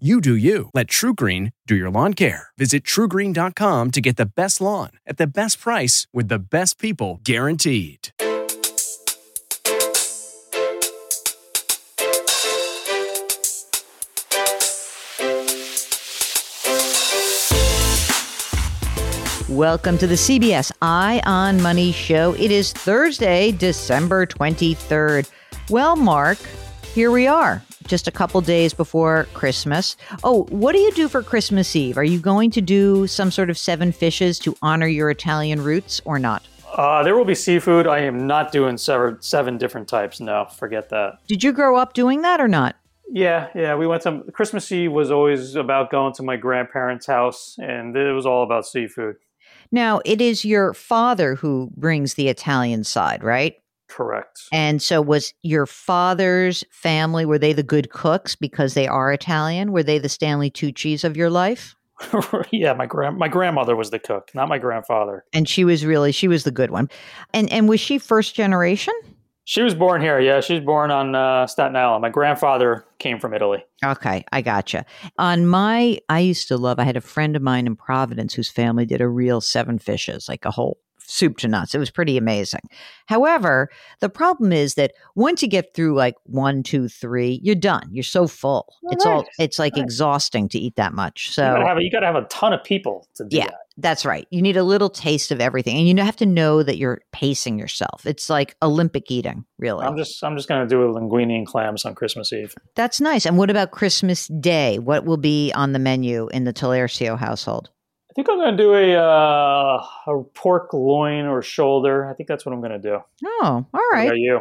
You do you. Let TruGreen do your lawn care. Visit trugreen.com to get the best lawn at the best price with the best people guaranteed. Welcome to the CBS Eye on Money show. It is Thursday, December 23rd. Well, Mark, here we are, just a couple days before Christmas. Oh, what do you do for Christmas Eve? Are you going to do some sort of seven fishes to honor your Italian roots or not? Uh, there will be seafood. I am not doing seven, seven different types. No, forget that. Did you grow up doing that or not? Yeah, yeah. We went to Christmas Eve was always about going to my grandparents' house, and it was all about seafood. Now, it is your father who brings the Italian side, right? Correct. And so, was your father's family, were they the good cooks because they are Italian? Were they the Stanley Tucci's of your life? yeah, my grand my grandmother was the cook, not my grandfather. And she was really she was the good one. And and was she first generation? She was born here. Yeah, she was born on uh, Staten Island. My grandfather came from Italy. Okay, I gotcha. On my, I used to love. I had a friend of mine in Providence whose family did a real seven fishes, like a whole soup to nuts. It was pretty amazing. However, the problem is that once you get through like one, two, three, you're done. You're so full. Oh, it's all. It's like Nice. exhausting to eat that much. So you gotta have a, you gotta have a ton of people to do Yeah. that. That's right. You need a little taste of everything, and you have to know that you're pacing yourself. It's like Olympic eating, really. I'm just I'm just gonna do a linguine and clams on Christmas Eve. That's nice. And what about Christmas Day? What will be on the menu in the Talercio household? I think I'm gonna do a uh, a pork loin or shoulder. I think that's what I'm gonna do. Oh, all right. About you?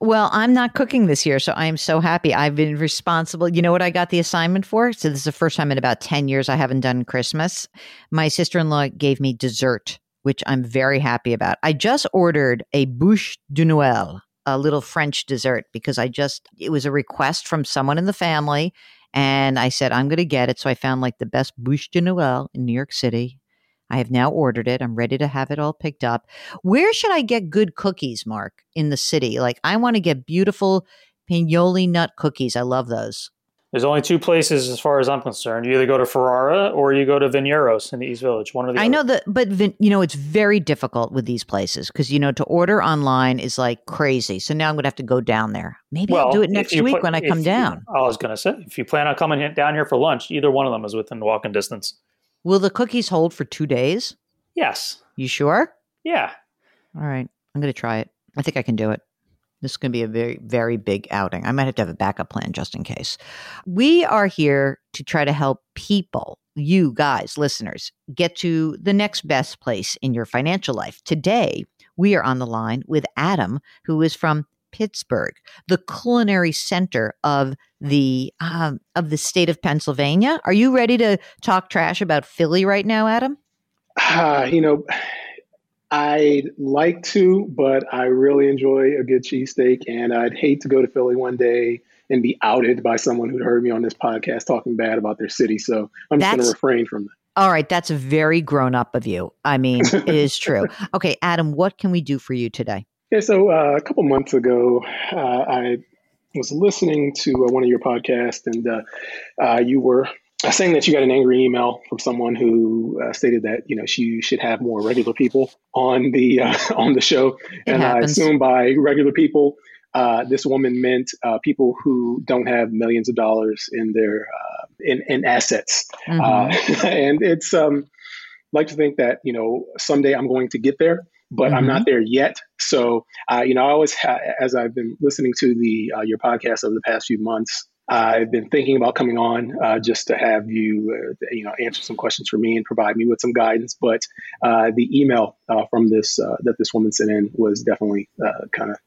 Well, I'm not cooking this year, so I am so happy. I've been responsible. You know what I got the assignment for? So this is the first time in about 10 years I haven't done Christmas. My sister-in-law gave me dessert, which I'm very happy about. I just ordered a bûche de Noël, a little French dessert because I just it was a request from someone in the family and I said I'm going to get it. So I found like the best bûche de Noël in New York City. I have now ordered it. I'm ready to have it all picked up. Where should I get good cookies, Mark, in the city? Like, I want to get beautiful pinoli nut cookies. I love those. There's only two places as far as I'm concerned. You either go to Ferrara or you go to Veniero's in the East Village. One of the I other. know that, but vin- you know, it's very difficult with these places because you know to order online is like crazy. So now I'm gonna have to go down there. Maybe I'll do it next week put- when I come you- down. I was going to say, if you plan on coming down here for lunch, either one of them is within walking distance. Will the cookies hold for two days? Yes. You sure? Yeah. All right, I'm gonna try it. I think I can do it. This is going to be a very, very big outing. I might have to have a backup plan just in case. We are here to try to help people, you guys, listeners, get to the next best place in your financial life. Today, we are on the line with Adam, who is from Pittsburgh, the culinary center of the um, of the state of Pennsylvania. Are you ready to talk trash about Philly right now, Adam? Ah, you know, I'd like to, but I really enjoy a good cheesesteak, and I'd hate to go to Philly one day and be outed by someone who'd heard me on this podcast talking bad about their city. So I'm just going to refrain from that. All right, that's very grown up of you. I mean, it is true. Okay, Adam, what can we do for you today? Yeah, so uh, a couple months ago, uh, I was listening to uh, one of your podcasts, and uh, uh, you were saying that you got an angry email from someone who uh, stated that you know she should have more regular people on the uh, on the show, and I assume by regular people, uh, this woman meant uh, people who don't have millions of dollars in their uh, in, in assets, Mhm. uh, and it's um, like to think that you know someday I'm going to get there, but I'm not there yet. So uh, you know, I always ha- as I've been listening to the uh, your podcast over the past few months, I've been thinking about coming on uh, just to have you, uh, you know, answer some questions for me and provide me with some guidance. But uh, the email uh, from this uh, that this woman sent in was definitely uh, kind of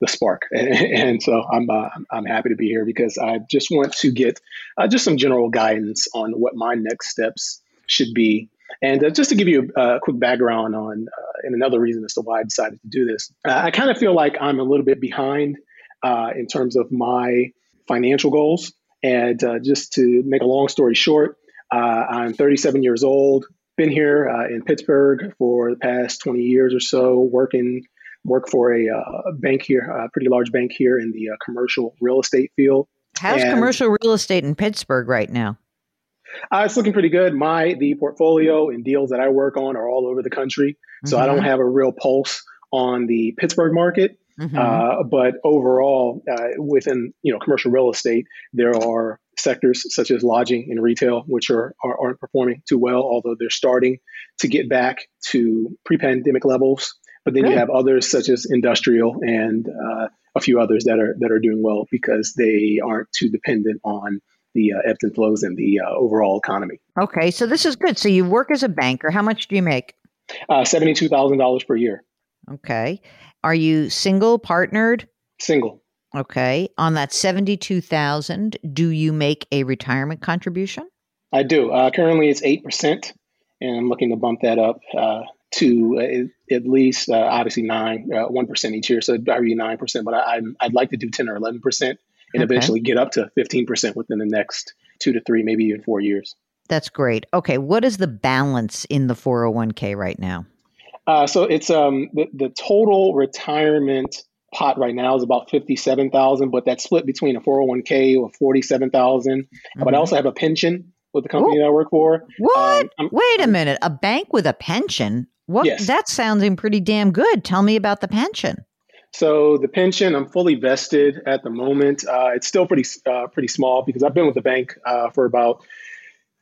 the spark, and, and so I'm I'm happy to be here because I just want to get just some general guidance on what my next steps should be. And just to give you a, quick background on, and another reason as to why I decided to do this, I kind of feel like I'm a little bit behind in terms of my financial goals. And uh, just to make a long story short, uh, I'm 37 years old. Been here uh, in Pittsburgh for the past 20 years or so, working work for a, uh, bank here, a pretty large bank here in the uh, commercial real estate field. How's and, commercial real estate in Pittsburgh right now? Uh, it's looking pretty good. My the portfolio and deals that I work on are all over the country, so mm-hmm. I don't have a real pulse on the Pittsburgh market. Mm-hmm. Uh, but overall, uh, within you know commercial real estate, there are sectors such as lodging and retail which are, are aren't performing too well, although they're starting to get back to pre-pandemic levels. But then you have others such as industrial and uh, a few others that are that are doing well because they aren't too dependent on the uh, ebbs and flows in the uh, overall economy. Okay, so this is good. So you work as a banker. How much do you make? Uh, Seventy-two thousand dollars per year. Okay. Are you single, partnered? Single. Okay. On that 72,000, do you make a retirement contribution? I do. Uh, currently it's 8%, and I'm looking to bump that up uh, to uh, at least, uh, obviously, 9, 1% uh, each year. So it'd be 9%, but I, would like to do 10 or 11% and okay. eventually get up to 15% within the next two to three, maybe even four years. That's great. Okay. What is the balance in the 401k right now? Uh, so it's um the, the total retirement pot right now is about 57,000, but that's split between a 401k of 47,000. Mm-hmm. But I mm-hmm. also have a pension with the company Ooh. that I work for. What? Um, Wait a minute. A bank with a pension? What? Yes. That's sounding pretty damn good. Tell me about the pension. So the pension, I'm fully vested at the moment. Uh, it's still pretty uh, pretty small because I've been with the bank uh, for about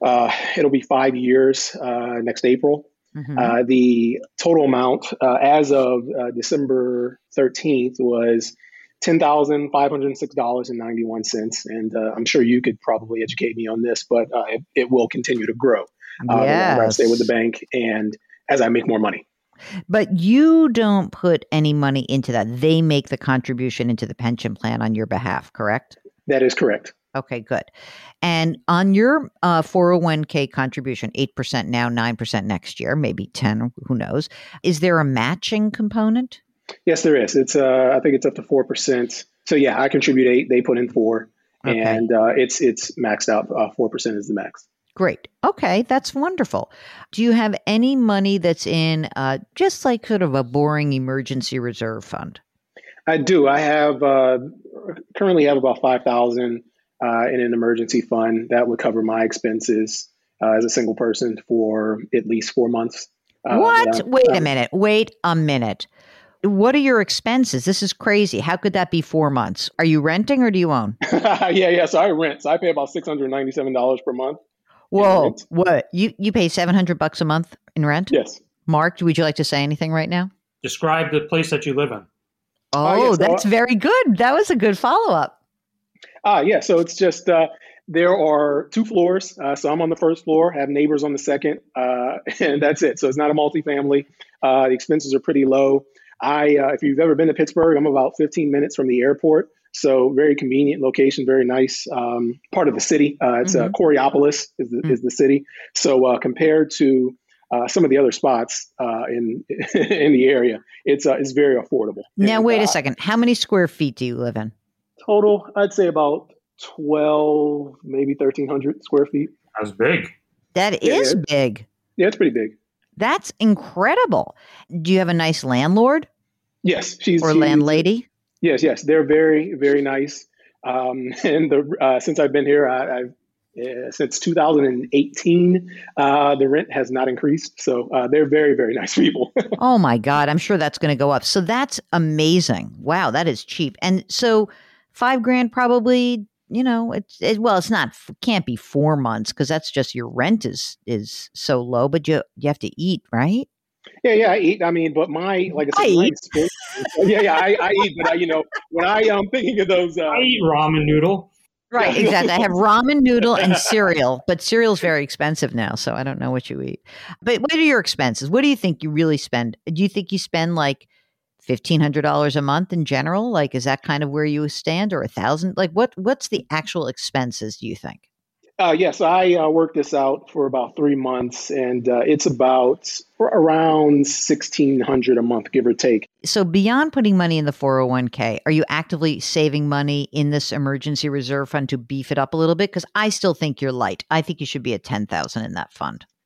uh, it'll be five years uh, next April. Mm-hmm. Uh, the total amount uh, as of uh, December 13th was $10,506.91. And uh, I'm sure you could probably educate me on this, but uh, it, it, will continue to grow uh, yes. I stay with the bank and as I make more money. But you don't put any money into that. They make the contribution into the pension plan on your behalf, correct? That is correct. Okay, good. And on your uh, 401k contribution, 8% now, 9% next year, maybe 10, who knows. Is there a matching component? Yes, there is. It's uh, I think it's up to 4%. So yeah, I contribute 8, they put in 4, okay. and uh, it's it's maxed out. Uh, 4% is the max. Great. Okay, that's wonderful. Do you have any money that's in uh, just like sort of a boring emergency reserve fund? I do. I have uh, currently have about 5000 uh, in an emergency fund that would cover my expenses uh, as a single person for at least four months. Uh, what? Wait a minute. Wait a minute. What are your expenses? This is crazy. How could that be four months? Are you renting or do you own? yeah, yeah. So I rent. So I pay about six hundred ninety-seven dollars per month. Whoa! What you you pay seven hundred bucks a month in rent? Yes. Mark, would you like to say anything right now? Describe the place that you live in. Oh, yes, that's so, very good. That was a good follow up. Ah, yeah. So it's just uh, there are two floors. Uh, so I'm on the first floor, have neighbors on the second, uh, and that's it. So it's not a multifamily. Uh, the expenses are pretty low. I, uh, if you've ever been to Pittsburgh, I'm about 15 minutes from the airport. So very convenient location, very nice um, part of the city. Uh, it's mm-hmm. Coraopolis is the, mm-hmm. is the city. So compared to uh, some of the other spots uh, in in the area. It's uh, it's very affordable. Now, and, wait a second. How many square feet do you live in? Total, I'd say about 12, maybe 1,300 square feet. That's big. That yeah, is yeah. big. Yeah, it's pretty big. That's incredible. Do you have a nice landlord? Yes, she's or she's, landlady. Yes, yes, they're very, very nice. Um, and the uh, since I've been here, I, have uh, since 2018, uh, the rent has not increased. So uh, they're very, very nice people. oh my God, I'm sure that's going to go up. So that's amazing. Wow, that is cheap. And so five grand probably you know it's it, well it's not can't be four months because that's just your rent is is so low but you you have to eat right yeah yeah i eat i mean but my like i said I eat. yeah yeah I, I, eat but I, you know when i am um, thinking of those uh, i eat ramen noodle Right, exactly. I have ramen noodle and cereal, but cereal's very expensive now, so I don't know what you eat. But what are your expenses? What do you think you really spend? Do you think you spend like fifteen hundred dollars a month in general? Like, is that kind of where you stand, or a thousand? Like, what what's the actual expenses? Do you think? Uh, yes, I uh, worked this out for about three months, and uh, it's about around sixteen hundred a month, give or take. So, beyond putting money in the 401k are you actively saving money in this emergency reserve fund to beef it up a little bit? Because I still think you're light. I think you should be at ten thousand in that fund.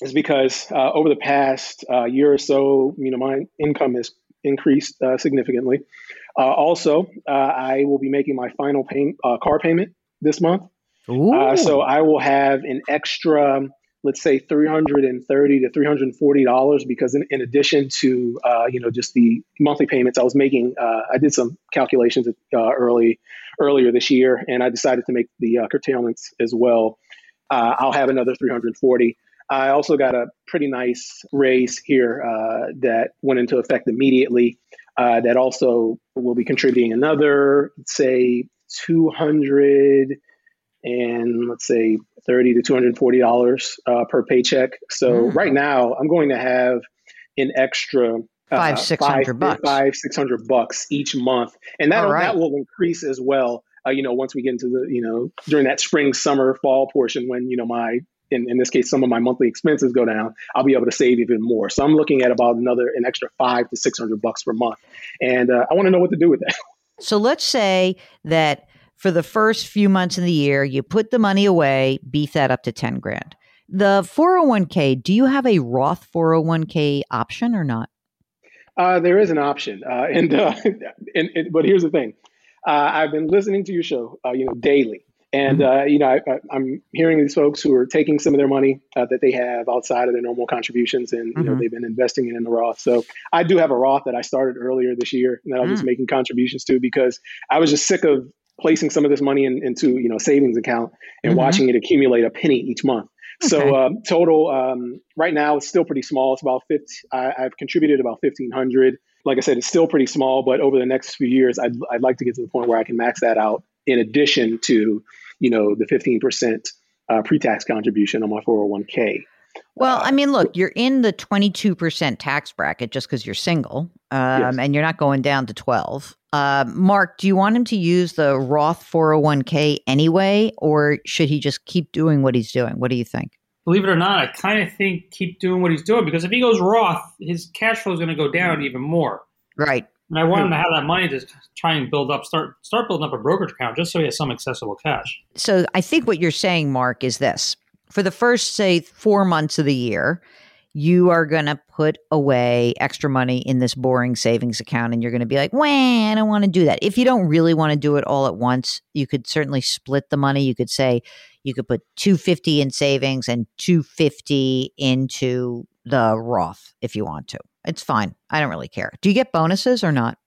is because uh, over the past uh, year or so, you know, my income has increased uh, significantly. Uh, also, uh, I will be making my final pay- uh, car payment this month. so I will have an extra, let's say, three hundred and thirty to three hundred and forty dollars because, in, in, addition to you know just the monthly payments I was making, I did some calculations early earlier this year, and I decided to make the curtailments as well uh, I'll have another 340. I also got a pretty nice raise here uh, that went into effect immediately. Uh, that also will be contributing another, say, 200 and let's say 30 to 240 dollars uh, per paycheck. So mm. right now, I'm going to have an extra uh, five six hundred bucks, five six hundred bucks each month, and that right. that will increase as well uh, you know, once we get into the, you know, during that spring, summer, fall portion when, you know, my, in, in this case, some of my monthly expenses go down, I'll be able to save even more. So I'm looking at about another, an extra five to 600 bucks per month. And uh, I want to know what to do with that. So let's say that for the first few months of the year, you put the money away, beef that up to 10 grand. The 401k, do you have a Roth 401k option or not? Uh, there is an option, uh, and, uh, and, and, but here's the thing: uh, I've been listening to your show, uh, you know, daily. And mm-hmm. uh, you know, I, am hearing these folks who are taking some of their money uh, that they have outside of their normal contributions, and mm-hmm. you know, mm-hmm. they've been investing it in the Roth. So I do have a Roth that I started earlier this year, and that I was mm. just making contributions to because I was just sick of placing some of this money in, into you know savings account and mm-hmm. watching it accumulate a penny each month. Okay. So um, total um, right now it's still pretty small. It's about 50, I, have contributed about fifteen hundred like I said, it's still pretty small, but over the next few years, I'd, I'd like to get to the point where I can max that out in addition to, you know, the 15% uh, pre-tax contribution on my 401k. Well, I mean, look, you're in the 22% tax bracket just because you're single, um, yes. and you're not going down to 12. Uh, Mark, do you want him to use the Roth 401k anyway, or should he just keep doing what he's doing? What do you think? believe it or not, I kind of think keep doing what he's doing because if he goes Roth, his cash flow is going to go down even more. Right. And I want him to hmm. have that money to try and build up, start start building up a brokerage account just so he has some accessible cash. So I think what you're saying, Mark, is this: for the first, say, four months of the year, you are going to put away extra money in this boring savings account and you're going to be like, "Wah, I don't want to do that." If you don't really want to do it all at once, you could certainly split the money. You could say, you could put 250 in savings and 250 into the Roth if you want to. It's fine. I don't really care. Do you get bonuses or not?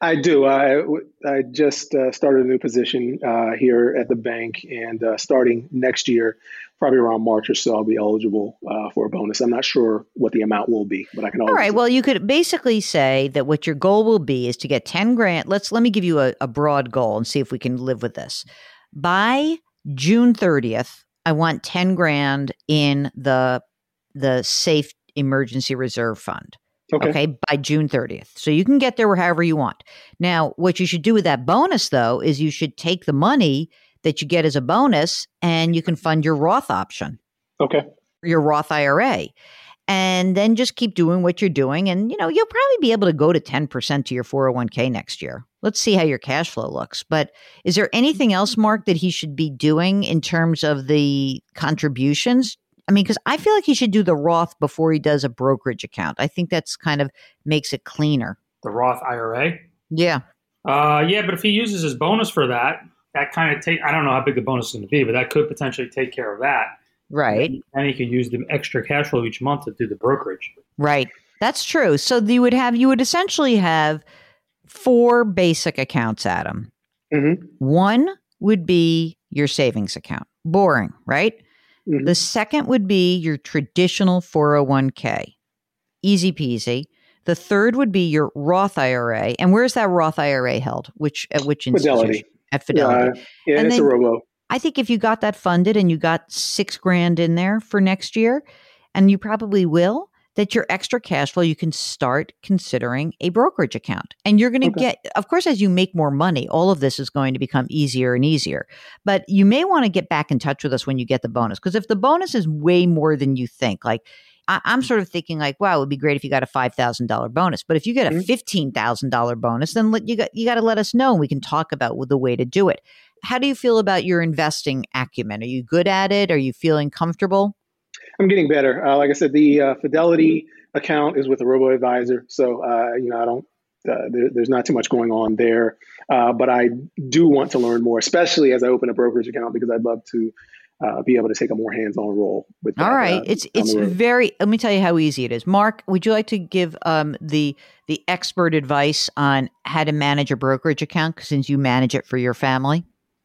I do. I, I just uh, started a new position uh, here at the bank, and uh, starting next year, probably around March or so, I'll be eligible uh, for a bonus. I'm not sure what the amount will be, but I can. All right. Well, you could basically say that what your goal will be is to get ten grand. Let's let me give you a, a broad goal and see if we can live with this. By June 30th, I want 10 grand in the the safe emergency reserve fund. Okay. okay. by June 30th. So you can get there however you want. Now, what you should do with that bonus though is you should take the money that you get as a bonus and you can fund your Roth option. Okay. Your Roth IRA and then just keep doing what you're doing and you know you'll probably be able to go to 10% to your 401k next year let's see how your cash flow looks but is there anything else mark that he should be doing in terms of the contributions i mean because i feel like he should do the roth before he does a brokerage account i think that's kind of makes it cleaner the roth ira yeah Uh, yeah, but if he uses his bonus for that, that kind of take. I don't know how big the bonus is going to be, but that could potentially take care of that. Right. And he could use the extra cash flow each month to do the brokerage. Right. That's true. So you would have you would essentially have four basic accounts, Adam. Mm-hmm. One would be your savings account. Boring, right? Mhm. The second would be your traditional 401k. Easy peasy. The third would be your Roth IRA. And where's that Roth IRA held? Which at which institution? Fidelity. At Fidelity. Uh, yeah, And it's then- a robo. I think if you got that funded and you got six grand in there for next year, and you probably will, that your extra cash flow, you can start considering a brokerage account. And you're going to Okay. get, of course, as you make more money, all of this is going to become easier and easier. But you may want to get back in touch with us when you get the bonus. Because if the bonus is way more than you think, like I, I'm sort of thinking like, wow, it would be great if you got a five thousand dollar bonus. But if you get a Mhm. fifteen thousand dollar bonus, then let, you got you got to let us know. and We can talk about the way to do it. How do you feel about your investing acumen? Are you good at it? Are you feeling comfortable? I'm getting better. Uh, like I said, the uh, Fidelity account is with a robo advisor, so uh, you know I don't. Uh, there, there's not too much going on there, uh, but I do want to learn more, especially as I open a brokerage account because I'd love to uh, be able to take a more hands-on role with. That, All right, uh, it's it's very. Let me tell you how easy it is. Mark, would you like to give um, the the expert advice on how to manage a brokerage account since you manage it for your family?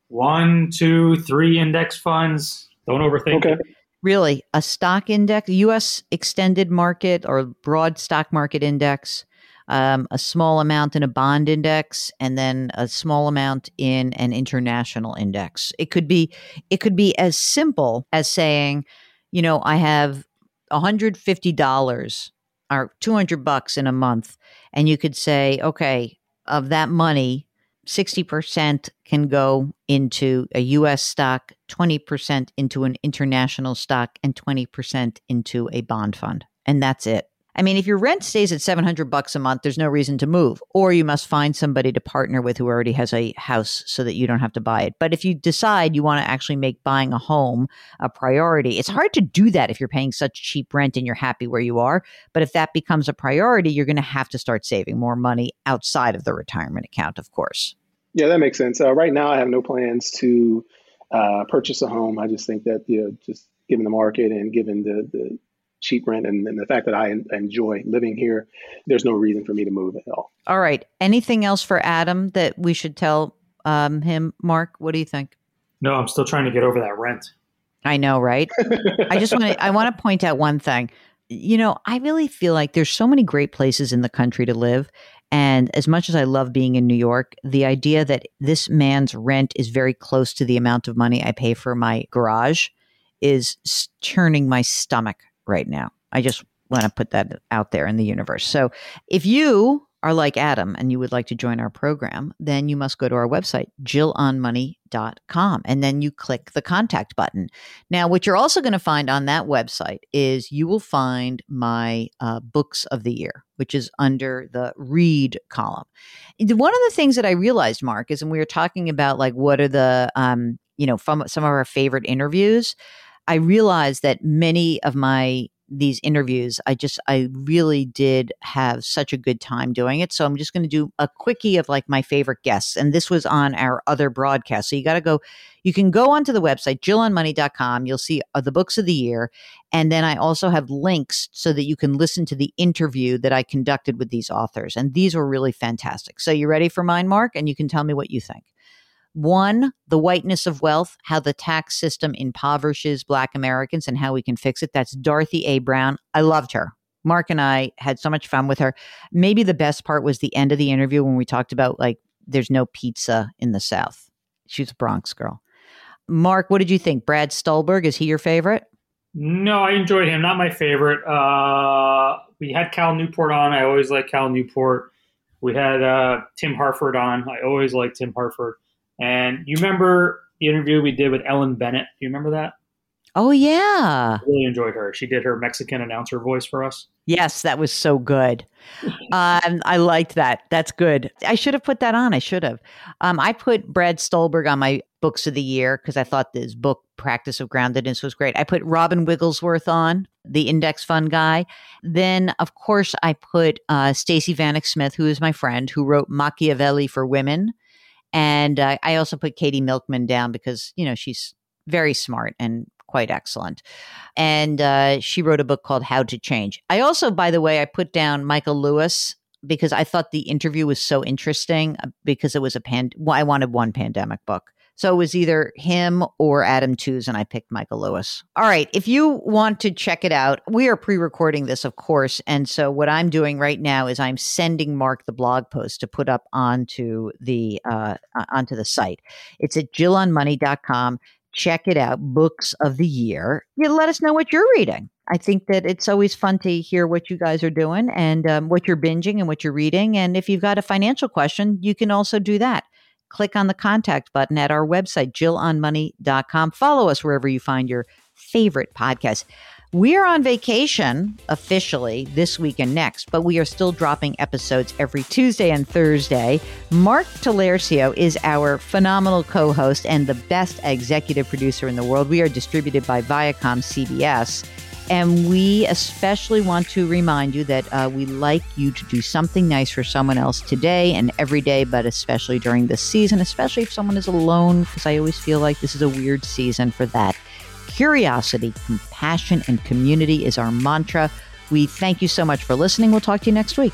One, two, three index funds. Don't overthink Okay. it. Really, a stock index, U.S. extended market or broad stock market index, um, a small amount in a bond index, and then a small amount in an international index. It could be, it could be as simple as saying, you know, I have hundred fifty dollars or two hundred bucks in a month, and you could say, okay, of that money, 60% can go into a US stock, 20% into an international stock, and 20% into a bond fund. And that's it. I mean, if your rent stays at 700 bucks a month, there's no reason to move. Or you must find somebody to partner with who already has a house so that you don't have to buy it. But if you decide you want to actually make buying a home a priority, it's hard to do that if you're paying such cheap rent and you're happy where you are. But if that becomes a priority, you're going to have to start saving more money outside of the retirement account, of course. Yeah, that makes sense. Uh, right now, I have no plans to uh, purchase a home. I just think that you know, just given the market and given the the cheap rent and, and the fact that I en- enjoy living here, there's no reason for me to move at all. All right. Anything else for Adam that we should tell um, him, Mark? What do you think? No, I'm still trying to get over that rent. I know, right? I just want to I want to point out one thing. You know, I really feel like there's so many great places in the country to live. And as much as I love being in New York, the idea that this man's rent is very close to the amount of money I pay for my garage is s- churning my stomach right now. I just want to put that out there in the universe. So if you are like Adam and you would like to join our program, then you must go to our website, jillonmoney.com, and then you click the contact button. Now, what you're also going to find on that website is you will find my uh, books of the year, which is under the read column. One of the things that I realized, Mark, is when we were talking about like what are the, um, you know, from some of our favorite interviews, I realized that many of my these interviews, I just I really did have such a good time doing it. So I'm just going to do a quickie of like my favorite guests, and this was on our other broadcast. So you got to go. You can go onto the website jillonmoney.com. You'll see uh, the books of the year, and then I also have links so that you can listen to the interview that I conducted with these authors, and these were really fantastic. So you ready for mine, Mark? And you can tell me what you think. One, the whiteness of wealth, how the tax system impoverishes Black Americans and how we can fix it. That's Dorothy A. Brown. I loved her. Mark and I had so much fun with her. Maybe the best part was the end of the interview when we talked about like there's no pizza in the South. She's a Bronx girl. Mark, what did you think? Brad Stulberg, is he your favorite? No, I enjoyed him. Not my favorite. Uh, we had Cal Newport on. I always like Cal Newport. We had uh, Tim Harford on. I always like Tim Harford. And you remember the interview we did with Ellen Bennett? Do you remember that? Oh, yeah. I really enjoyed her. She did her Mexican announcer voice for us. Yes, that was so good. Um, I liked that. That's good. I should have put that on. I should have. Um, I put Brad Stulberg on my books of the year because I thought this book, Practice of Groundedness, was great. I put Robin Wigglesworth on, the index fund guy. Then, of course, I put uh, Stacey Vanek Smith, who is my friend, who wrote Machiavelli for Women. And uh, I also put Katie Milkman down because, you know, she's very smart and quite excellent. And uh, she wrote a book called How to Change. I also, by the way, I put down Michael Lewis because I thought the interview was so interesting uh, because it was a pand. I wanted one pandemic book. So it was either him or Adam Tooze, and I picked Michael Lewis. All right. If you want to check it out, we are pre recording this, of course. And so what I'm doing right now is I'm sending Mark the blog post to put up onto the uh, onto the site. It's at jillonmoney.com. Check it out. Books of the year. You let us know what you're reading. I think that it's always fun to hear what you guys are doing and um, what you're binging and what you're reading. And if you've got a financial question, you can also do that click on the contact button at our website, jillonmoney.com. Follow us wherever you find your favorite podcast. We are on vacation officially this week and next, but we are still dropping episodes every Tuesday and Thursday. Mark Talercio is our phenomenal co host and the best executive producer in the world. We are distributed by Viacom CBS. And we especially want to remind you that uh, we like you to do something nice for someone else today and every day, but especially during this season, especially if someone is alone, because I always feel like this is a weird season for that. Curiosity, compassion, and community is our mantra. We thank you so much for listening. We'll talk to you next week.